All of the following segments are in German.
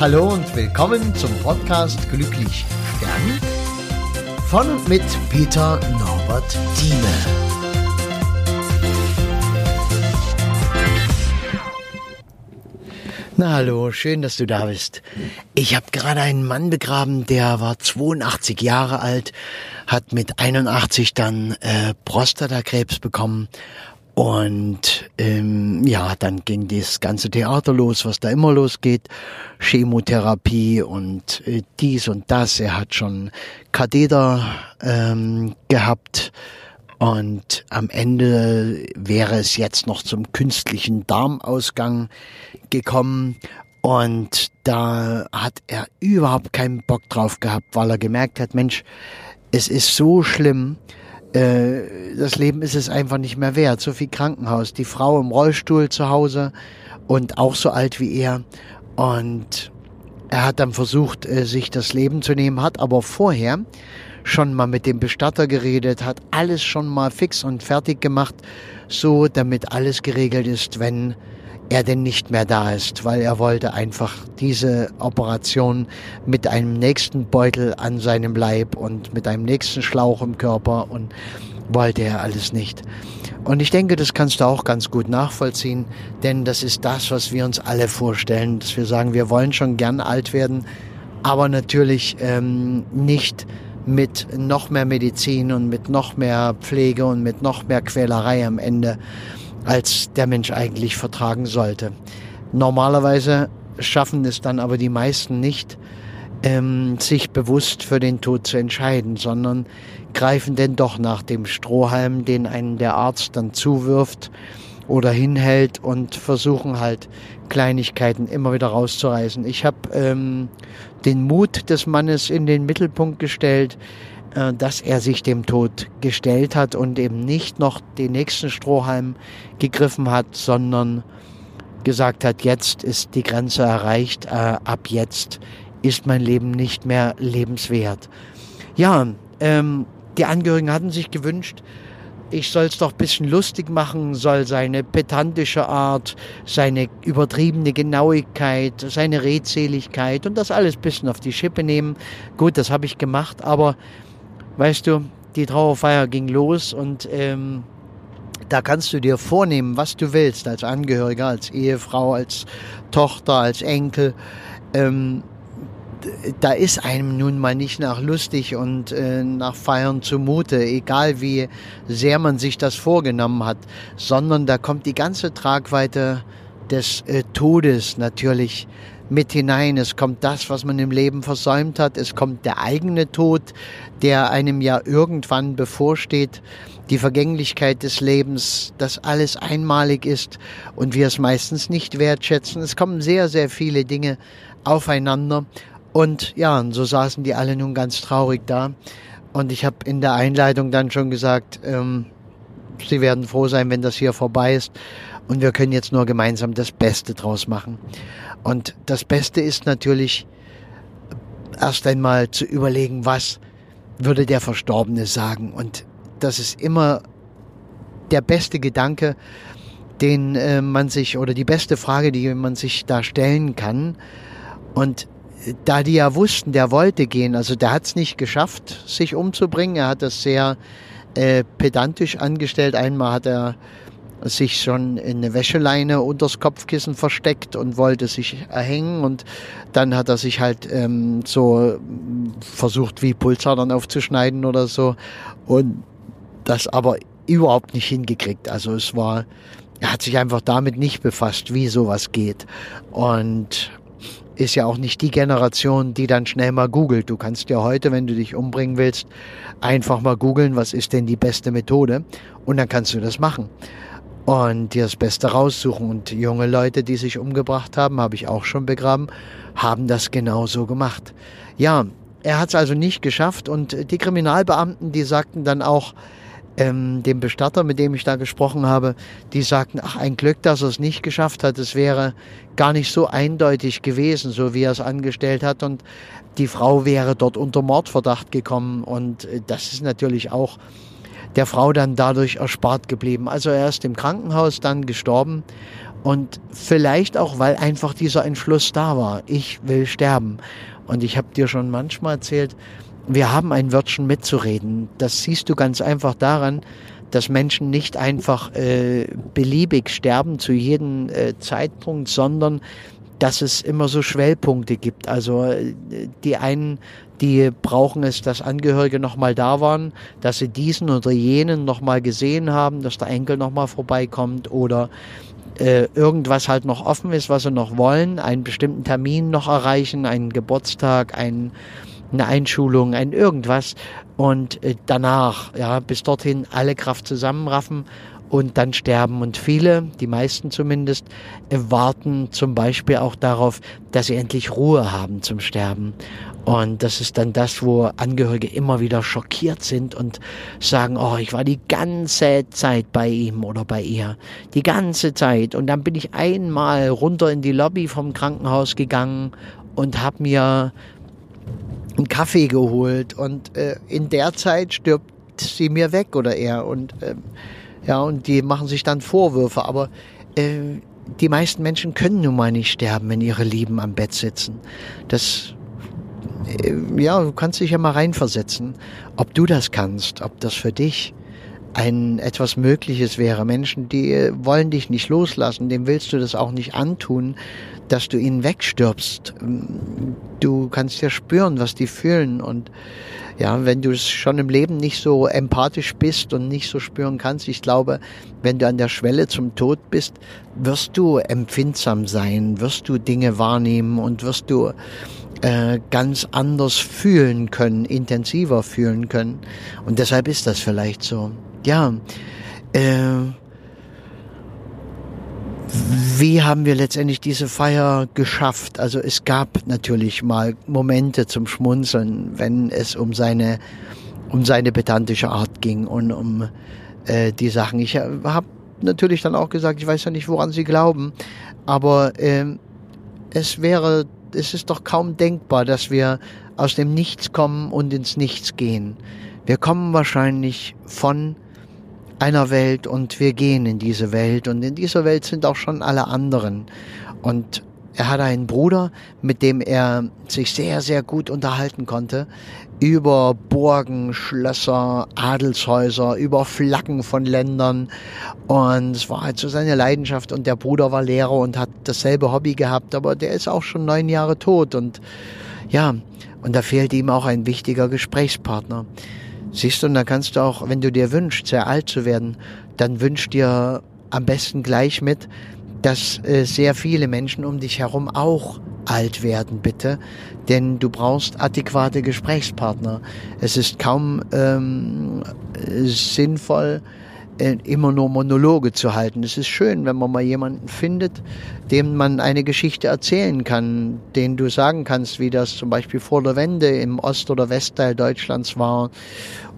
Hallo und willkommen zum Podcast Glücklich Sterben von und mit Peter Norbert Thieme. Na hallo, schön, dass du da bist. Ich habe gerade einen Mann begraben, der war 82 Jahre alt, hat mit 81 dann äh, Prostatakrebs bekommen und ähm, ja, dann ging das ganze Theater los, was da immer losgeht. Chemotherapie und äh, dies und das. Er hat schon Katheter ähm, gehabt. Und am Ende wäre es jetzt noch zum künstlichen Darmausgang gekommen. Und da hat er überhaupt keinen Bock drauf gehabt, weil er gemerkt hat, Mensch, es ist so schlimm äh, das Leben ist es einfach nicht mehr wert. So viel Krankenhaus, die Frau im Rollstuhl zu Hause und auch so alt wie er. Und er hat dann versucht, äh, sich das Leben zu nehmen, hat aber vorher schon mal mit dem Bestatter geredet, hat alles schon mal fix und fertig gemacht, so damit alles geregelt ist, wenn er denn nicht mehr da ist, weil er wollte einfach diese Operation mit einem nächsten Beutel an seinem Leib und mit einem nächsten Schlauch im Körper und wollte er alles nicht. Und ich denke, das kannst du auch ganz gut nachvollziehen, denn das ist das, was wir uns alle vorstellen, dass wir sagen, wir wollen schon gern alt werden, aber natürlich ähm, nicht mit noch mehr Medizin und mit noch mehr Pflege und mit noch mehr Quälerei am Ende als der Mensch eigentlich vertragen sollte. Normalerweise schaffen es dann aber die meisten nicht, ähm, sich bewusst für den Tod zu entscheiden, sondern greifen denn doch nach dem Strohhalm, den einen der Arzt dann zuwirft oder hinhält und versuchen halt Kleinigkeiten immer wieder rauszureißen. Ich habe ähm, den Mut des Mannes in den Mittelpunkt gestellt, dass er sich dem Tod gestellt hat und eben nicht noch den nächsten Strohhalm gegriffen hat, sondern gesagt hat, jetzt ist die Grenze erreicht, äh, ab jetzt ist mein Leben nicht mehr lebenswert. Ja, ähm, die Angehörigen hatten sich gewünscht, ich soll es doch bisschen lustig machen, soll seine pedantische Art, seine übertriebene Genauigkeit, seine Redseligkeit und das alles bisschen auf die Schippe nehmen. Gut, das habe ich gemacht, aber weißt du, die Trauerfeier ging los und ähm, da kannst du dir vornehmen, was du willst, als Angehöriger, als Ehefrau, als Tochter, als Enkel. Ähm, da ist einem nun mal nicht nach lustig und äh, nach Feiern zumute, egal wie sehr man sich das vorgenommen hat, sondern da kommt die ganze Tragweite des äh, Todes natürlich mit hinein. Es kommt das, was man im Leben versäumt hat. Es kommt der eigene Tod, der einem ja irgendwann bevorsteht. Die Vergänglichkeit des Lebens, dass alles einmalig ist und wir es meistens nicht wertschätzen. Es kommen sehr, sehr viele Dinge aufeinander. Und ja, und so saßen die alle nun ganz traurig da. Und ich habe in der Einleitung dann schon gesagt, ähm, sie werden froh sein, wenn das hier vorbei ist. Und wir können jetzt nur gemeinsam das Beste draus machen. Und das Beste ist natürlich erst einmal zu überlegen, was würde der Verstorbene sagen. Und das ist immer der beste Gedanke, den äh, man sich oder die beste Frage, die man sich da stellen kann. Und da die ja wussten, der wollte gehen, also der hat es nicht geschafft, sich umzubringen. Er hat das sehr äh, pedantisch angestellt. Einmal hat er sich schon in eine Wäscheleine unters Kopfkissen versteckt und wollte sich erhängen. Und dann hat er sich halt ähm, so versucht wie Pulsadern aufzuschneiden oder so. Und das aber überhaupt nicht hingekriegt. Also es war, er hat sich einfach damit nicht befasst, wie sowas geht. Und ist ja auch nicht die Generation, die dann schnell mal googelt. Du kannst ja heute, wenn du dich umbringen willst, einfach mal googeln, was ist denn die beste Methode? Und dann kannst du das machen und dir das Beste raussuchen. Und junge Leute, die sich umgebracht haben, habe ich auch schon begraben, haben das genauso gemacht. Ja, er hat es also nicht geschafft und die Kriminalbeamten, die sagten dann auch, ähm, dem Bestatter, mit dem ich da gesprochen habe, die sagten, ach, ein Glück, dass er es nicht geschafft hat. Es wäre gar nicht so eindeutig gewesen, so wie er es angestellt hat. Und die Frau wäre dort unter Mordverdacht gekommen. Und äh, das ist natürlich auch der Frau dann dadurch erspart geblieben. Also er ist im Krankenhaus dann gestorben Und vielleicht auch, weil einfach dieser Entschluss da war. Ich will sterben. Und ich habe dir schon manchmal erzählt, wir haben ein Wörtchen mitzureden. Das siehst du ganz einfach daran, dass Menschen nicht einfach äh, beliebig sterben zu jedem äh, Zeitpunkt, sondern dass es immer so Schwellpunkte gibt. Also äh, die einen, die brauchen es, dass Angehörige nochmal da waren, dass sie diesen oder jenen nochmal gesehen haben, dass der Enkel nochmal vorbeikommt oder äh, irgendwas halt noch offen ist, was sie noch wollen, einen bestimmten Termin noch erreichen, einen Geburtstag, ein, eine Einschulung, ein irgendwas und äh, danach, ja, bis dorthin alle Kraft zusammenraffen und dann sterben. Und viele, die meisten zumindest, warten zum Beispiel auch darauf, dass sie endlich Ruhe haben zum Sterben. Und das ist dann das, wo Angehörige immer wieder schockiert sind und sagen, oh, ich war die ganze Zeit bei ihm oder bei ihr. Die ganze Zeit. Und dann bin ich einmal runter in die Lobby vom Krankenhaus gegangen und habe mir einen Kaffee geholt. Und äh, in der Zeit stirbt sie mir weg oder er. Und äh, ja, und die machen sich dann Vorwürfe. Aber äh, die meisten Menschen können nun mal nicht sterben, wenn ihre Lieben am Bett sitzen. Das, äh, ja, du kannst dich ja mal reinversetzen, ob du das kannst, ob das für dich ein etwas Mögliches wäre. Menschen, die wollen dich nicht loslassen, dem willst du das auch nicht antun, dass du ihnen wegstirbst. Du kannst ja spüren, was die fühlen und ja, wenn du es schon im Leben nicht so empathisch bist und nicht so spüren kannst, ich glaube, wenn du an der Schwelle zum Tod bist, wirst du empfindsam sein, wirst du Dinge wahrnehmen und wirst du äh, ganz anders fühlen können, intensiver fühlen können. Und deshalb ist das vielleicht so. Ja, äh, wie haben wir letztendlich diese Feier geschafft? Also es gab natürlich mal Momente zum Schmunzeln, wenn es um seine um seine pedantische Art ging und um äh, die Sachen. Ich äh, habe natürlich dann auch gesagt, ich weiß ja nicht, woran Sie glauben, aber äh, es wäre, es ist doch kaum denkbar, dass wir aus dem Nichts kommen und ins Nichts gehen. Wir kommen wahrscheinlich von einer Welt und wir gehen in diese Welt und in dieser Welt sind auch schon alle anderen. Und er hatte einen Bruder, mit dem er sich sehr, sehr gut unterhalten konnte über Burgen, Schlösser, Adelshäuser, über Flaggen von Ländern. Und es war halt so seine Leidenschaft. Und der Bruder war Lehrer und hat dasselbe Hobby gehabt, aber der ist auch schon neun Jahre tot. Und ja, und da fehlt ihm auch ein wichtiger Gesprächspartner. Siehst du, und da kannst du auch, wenn du dir wünschst, sehr alt zu werden, dann wünsch dir am besten gleich mit, dass äh, sehr viele Menschen um dich herum auch alt werden, bitte. Denn du brauchst adäquate Gesprächspartner. Es ist kaum ähm, sinnvoll, äh, immer nur Monologe zu halten. Es ist schön, wenn man mal jemanden findet, dem man eine Geschichte erzählen kann, den du sagen kannst, wie das zum Beispiel vor der Wende im Ost- oder Westteil Deutschlands war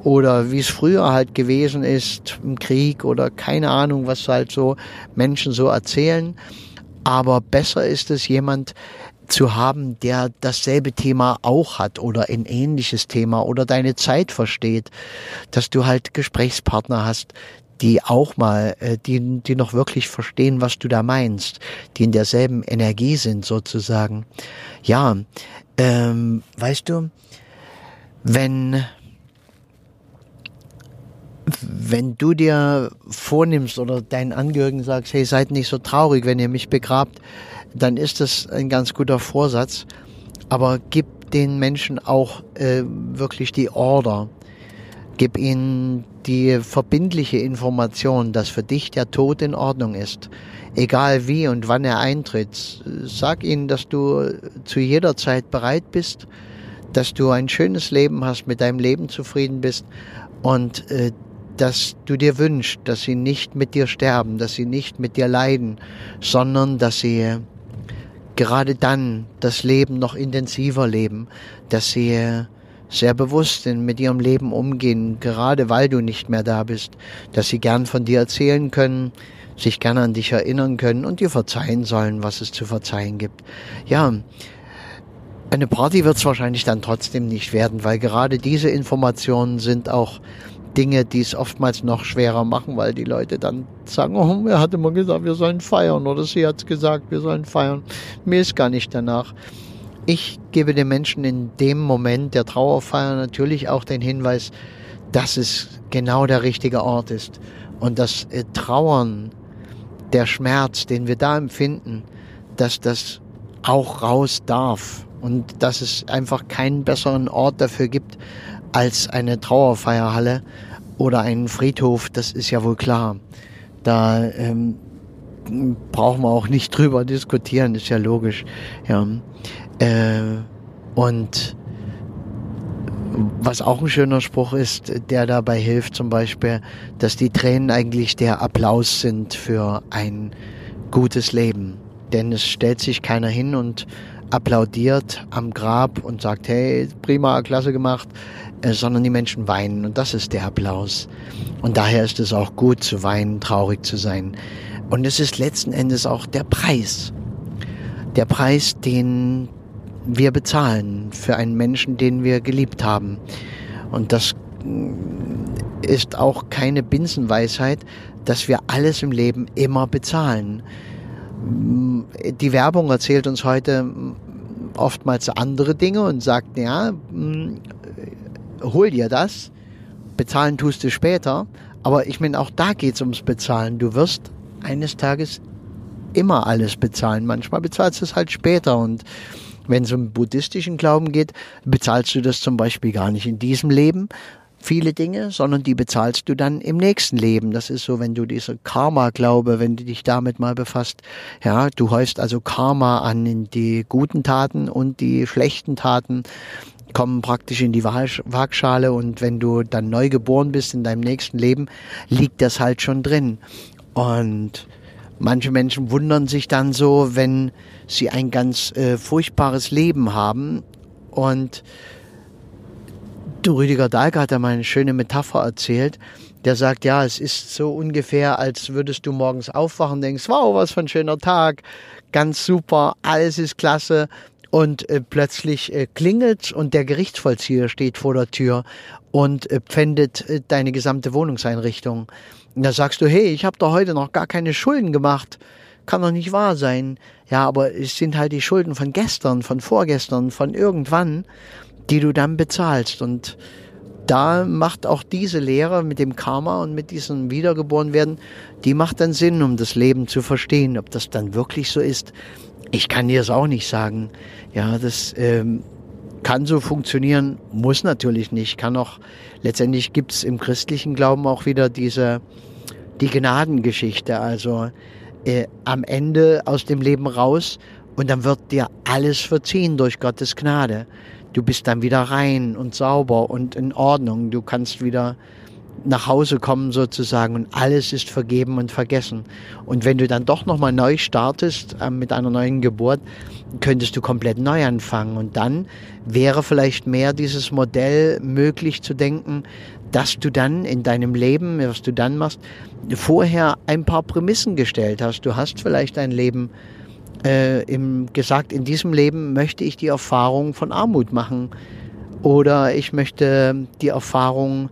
oder wie es früher halt gewesen ist im Krieg oder keine Ahnung, was halt so Menschen so erzählen. Aber besser ist es jemand, zu haben, der dasselbe Thema auch hat oder ein ähnliches Thema oder deine Zeit versteht, dass du halt Gesprächspartner hast, die auch mal, äh, die, die noch wirklich verstehen, was du da meinst, die in derselben Energie sind sozusagen. Ja, ähm, weißt du, wenn wenn du dir vornimmst oder deinen Angehörigen sagst, hey, seid nicht so traurig, wenn ihr mich begrabt, dann ist das ein ganz guter Vorsatz. Aber gib den Menschen auch äh, wirklich die Order. Gib ihnen die verbindliche Information, dass für dich der Tod in Ordnung ist. Egal wie und wann er eintritt. Sag ihnen, dass du zu jeder Zeit bereit bist, dass du ein schönes Leben hast, mit deinem Leben zufrieden bist und äh, dass du dir wünschst, dass sie nicht mit dir sterben, dass sie nicht mit dir leiden, sondern dass sie gerade dann das Leben noch intensiver leben, dass sie sehr bewusst mit ihrem Leben umgehen, gerade weil du nicht mehr da bist, dass sie gern von dir erzählen können, sich gern an dich erinnern können und dir verzeihen sollen, was es zu verzeihen gibt. Ja, eine Party wird es wahrscheinlich dann trotzdem nicht werden, weil gerade diese Informationen sind auch Dinge, die es oftmals noch schwerer machen, weil die Leute dann sagen, oh, er hat immer gesagt, wir sollen feiern oder sie hat gesagt, wir sollen feiern. Mir ist gar nicht danach. Ich gebe den Menschen in dem Moment der Trauerfeier natürlich auch den Hinweis, dass es genau der richtige Ort ist und das äh, Trauern, der Schmerz, den wir da empfinden, dass das auch raus darf und dass es einfach keinen besseren Ort dafür gibt als eine Trauerfeierhalle oder einen Friedhof, das ist ja wohl klar. Da ähm, brauchen wir auch nicht drüber diskutieren, ist ja logisch. Ja. Äh, und was auch ein schöner Spruch ist, der dabei hilft, zum Beispiel, dass die Tränen eigentlich der Applaus sind für ein gutes Leben. Denn es stellt sich keiner hin und applaudiert am Grab und sagt, hey, prima, klasse gemacht, äh, sondern die Menschen weinen und das ist der Applaus. Und daher ist es auch gut zu weinen, traurig zu sein. Und es ist letzten Endes auch der Preis. Der Preis, den wir bezahlen für einen Menschen, den wir geliebt haben. Und das mm, ist auch keine Binsenweisheit, dass wir alles im Leben immer bezahlen. Mm, die Werbung erzählt uns heute mm, oftmals andere Dinge und sagt, ja, hol dir das, bezahlen tust du später. Aber ich meine, auch da geht es ums Bezahlen. Du wirst eines Tages immer alles bezahlen. Manchmal bezahlst du es halt später und wenn es um buddhistischen Glauben geht, bezahlst du das zum Beispiel gar nicht in diesem Leben, viele Dinge, sondern die bezahlst du dann im nächsten Leben. Das ist so, wenn du diese Karma-Glaube, wenn du dich damit mal befasst, ja, du häufst also Karma an in die guten Taten und die schlechten Taten kommen praktisch in die Waagschale und wenn du dann neu geboren bist in deinem nächsten Leben, liegt das halt schon drin. Und manche Menschen wundern sich dann so, wenn sie ein ganz äh, furchtbares Leben haben und du Rüdiger Dahlke hat da mal eine schöne Metapher erzählt. Der sagt, ja, es ist so ungefähr, als würdest du morgens aufwachen und denkst, wow, was für ein schöner Tag, ganz super, alles ist klasse und äh, plötzlich äh, klingelt und der Gerichtsvollzieher steht vor der Tür und äh, pfändet äh, deine gesamte Wohnungseinrichtung. Und da sagst du, hey, ich habe doch heute noch gar keine Schulden gemacht. Kann doch nicht wahr sein. Ja, aber es sind halt die Schulden von gestern, von vorgestern, von irgendwann, die du dann bezahlst. Und da macht auch diese Lehre mit dem Karma und mit diesem Wiedergeborenwerden, die macht dann Sinn, um das Leben zu verstehen. Ob das dann wirklich so ist, ich kann dir es auch nicht sagen. Ja, das ähm, kann so funktionieren, muss natürlich nicht. Kann auch, letztendlich gibt es im christlichen Glauben auch wieder diese, die Gnadengeschichte. Also äh, am Ende aus dem Leben raus und dann wird dir alles verziehen durch Gottes Gnade. Du bist dann wieder rein und sauber und in Ordnung. Du kannst wieder nach Hause kommen sozusagen und alles ist vergeben und vergessen. Und wenn du dann doch nochmal neu startest äh, mit einer neuen Geburt, könntest du komplett neu anfangen. Und dann wäre vielleicht mehr dieses Modell möglich zu denken, dass du dann in deinem Leben, was du dann machst, vorher ein paar Prämissen gestellt hast. Du hast vielleicht dein Leben äh, im, gesagt, in diesem Leben möchte ich die Erfahrung von Armut machen. Oder ich möchte die Erfahrung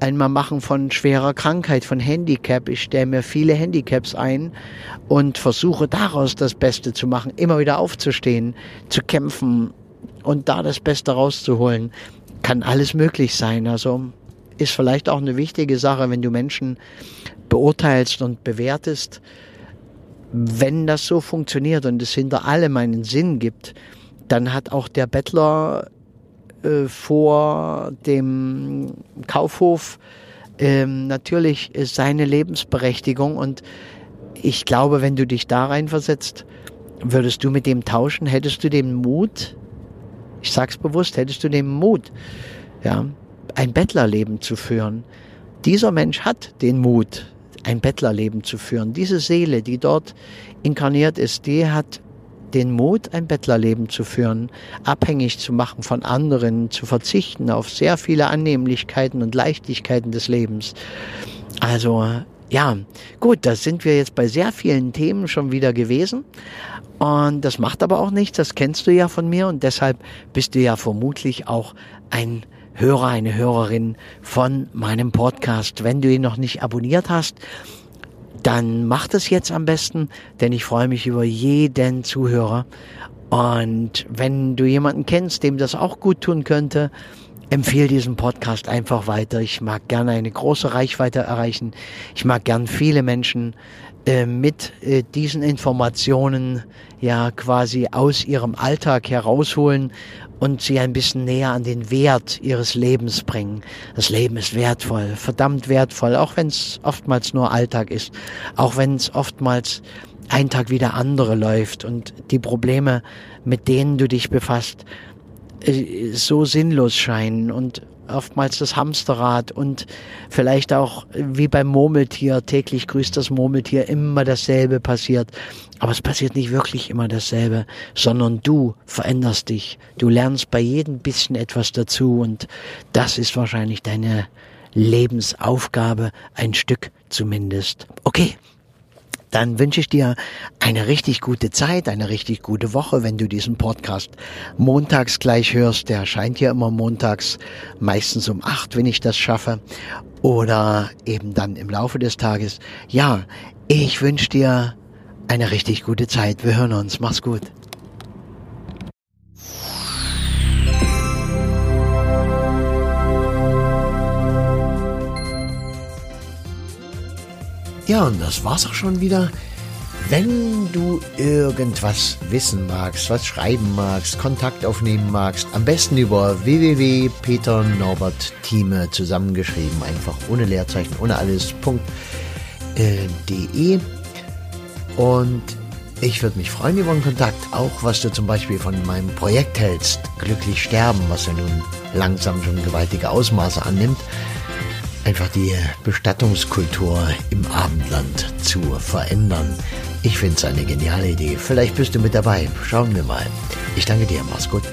einmal machen von schwerer Krankheit, von Handicap. Ich stelle mir viele Handicaps ein und versuche daraus das Beste zu machen, immer wieder aufzustehen, zu kämpfen und da das Beste rauszuholen. Kann alles möglich sein. Also ist vielleicht auch eine wichtige Sache, wenn du Menschen beurteilst und bewertest. Wenn das so funktioniert und es hinter allem einen Sinn gibt, dann hat auch der Bettler äh, vor dem Kaufhof ähm, natürlich seine Lebensberechtigung und ich glaube, wenn du dich da reinversetzt, würdest du mit dem tauschen, hättest du den Mut, ich sag's bewusst, hättest du den Mut, ja, ein Bettlerleben zu führen. Dieser Mensch hat den Mut, ein Bettlerleben zu führen. Diese Seele, die dort inkarniert ist, die hat den Mut, ein Bettlerleben zu führen, abhängig zu machen von anderen, zu verzichten auf sehr viele Annehmlichkeiten und Leichtigkeiten des Lebens. Also ja, gut, da sind wir jetzt bei sehr vielen Themen schon wieder gewesen. Und das macht aber auch nichts, das kennst du ja von mir und deshalb bist du ja vermutlich auch ein Hörer, eine Hörerin von meinem Podcast. Wenn du ihn noch nicht abonniert hast, dann mach das jetzt am besten, denn ich freue mich über jeden Zuhörer. Und wenn du jemanden kennst, dem das auch gut tun könnte, empfehle diesen Podcast einfach weiter. Ich mag gerne eine große Reichweite erreichen. Ich mag gern viele Menschen äh, mit äh, diesen Informationen ja quasi aus ihrem Alltag herausholen und sie ein bisschen näher an den Wert ihres Lebens bringen. Das Leben ist wertvoll, verdammt wertvoll, auch wenn es oftmals nur Alltag ist, auch wenn es oftmals ein Tag wie der andere läuft und die Probleme, mit denen du dich befasst, äh, so sinnlos scheinen und oftmals das Hamsterrad und vielleicht auch wie beim Murmeltier, täglich grüßt das Murmeltier, immer dasselbe passiert. Aber es passiert nicht wirklich immer dasselbe, sondern du veränderst dich. Du lernst bei jedem bisschen etwas dazu und das ist wahrscheinlich deine Lebensaufgabe, ein Stück zumindest. Okay, dann wünsche ich dir eine richtig gute Zeit, eine richtig gute Woche, wenn du diesen Podcast montags gleich hörst. Der erscheint ja immer montags, meistens um acht, wenn ich das schaffe. Oder eben dann im Laufe des Tages. Ja, ich wünsche dir eine richtig gute Zeit. Wir hören uns. Mach's gut. Ja, und das war's auch schon wieder. Wenn du irgendwas wissen magst, was schreiben magst, Kontakt aufnehmen magst, am besten über www.peternorbertthieme zusammengeschrieben, einfach ohne Leerzeichen, ohne alles.de. Und ich würde mich freuen über einen Kontakt, auch was du zum Beispiel von meinem Projekt hältst, Glücklich Sterben, was ja nun langsam schon gewaltige Ausmaße annimmt einfach die Bestattungskultur im Abendland zu verändern. Ich finde es eine geniale Idee. Vielleicht bist du mit dabei. Schauen wir mal. Ich danke dir. Mach's gut.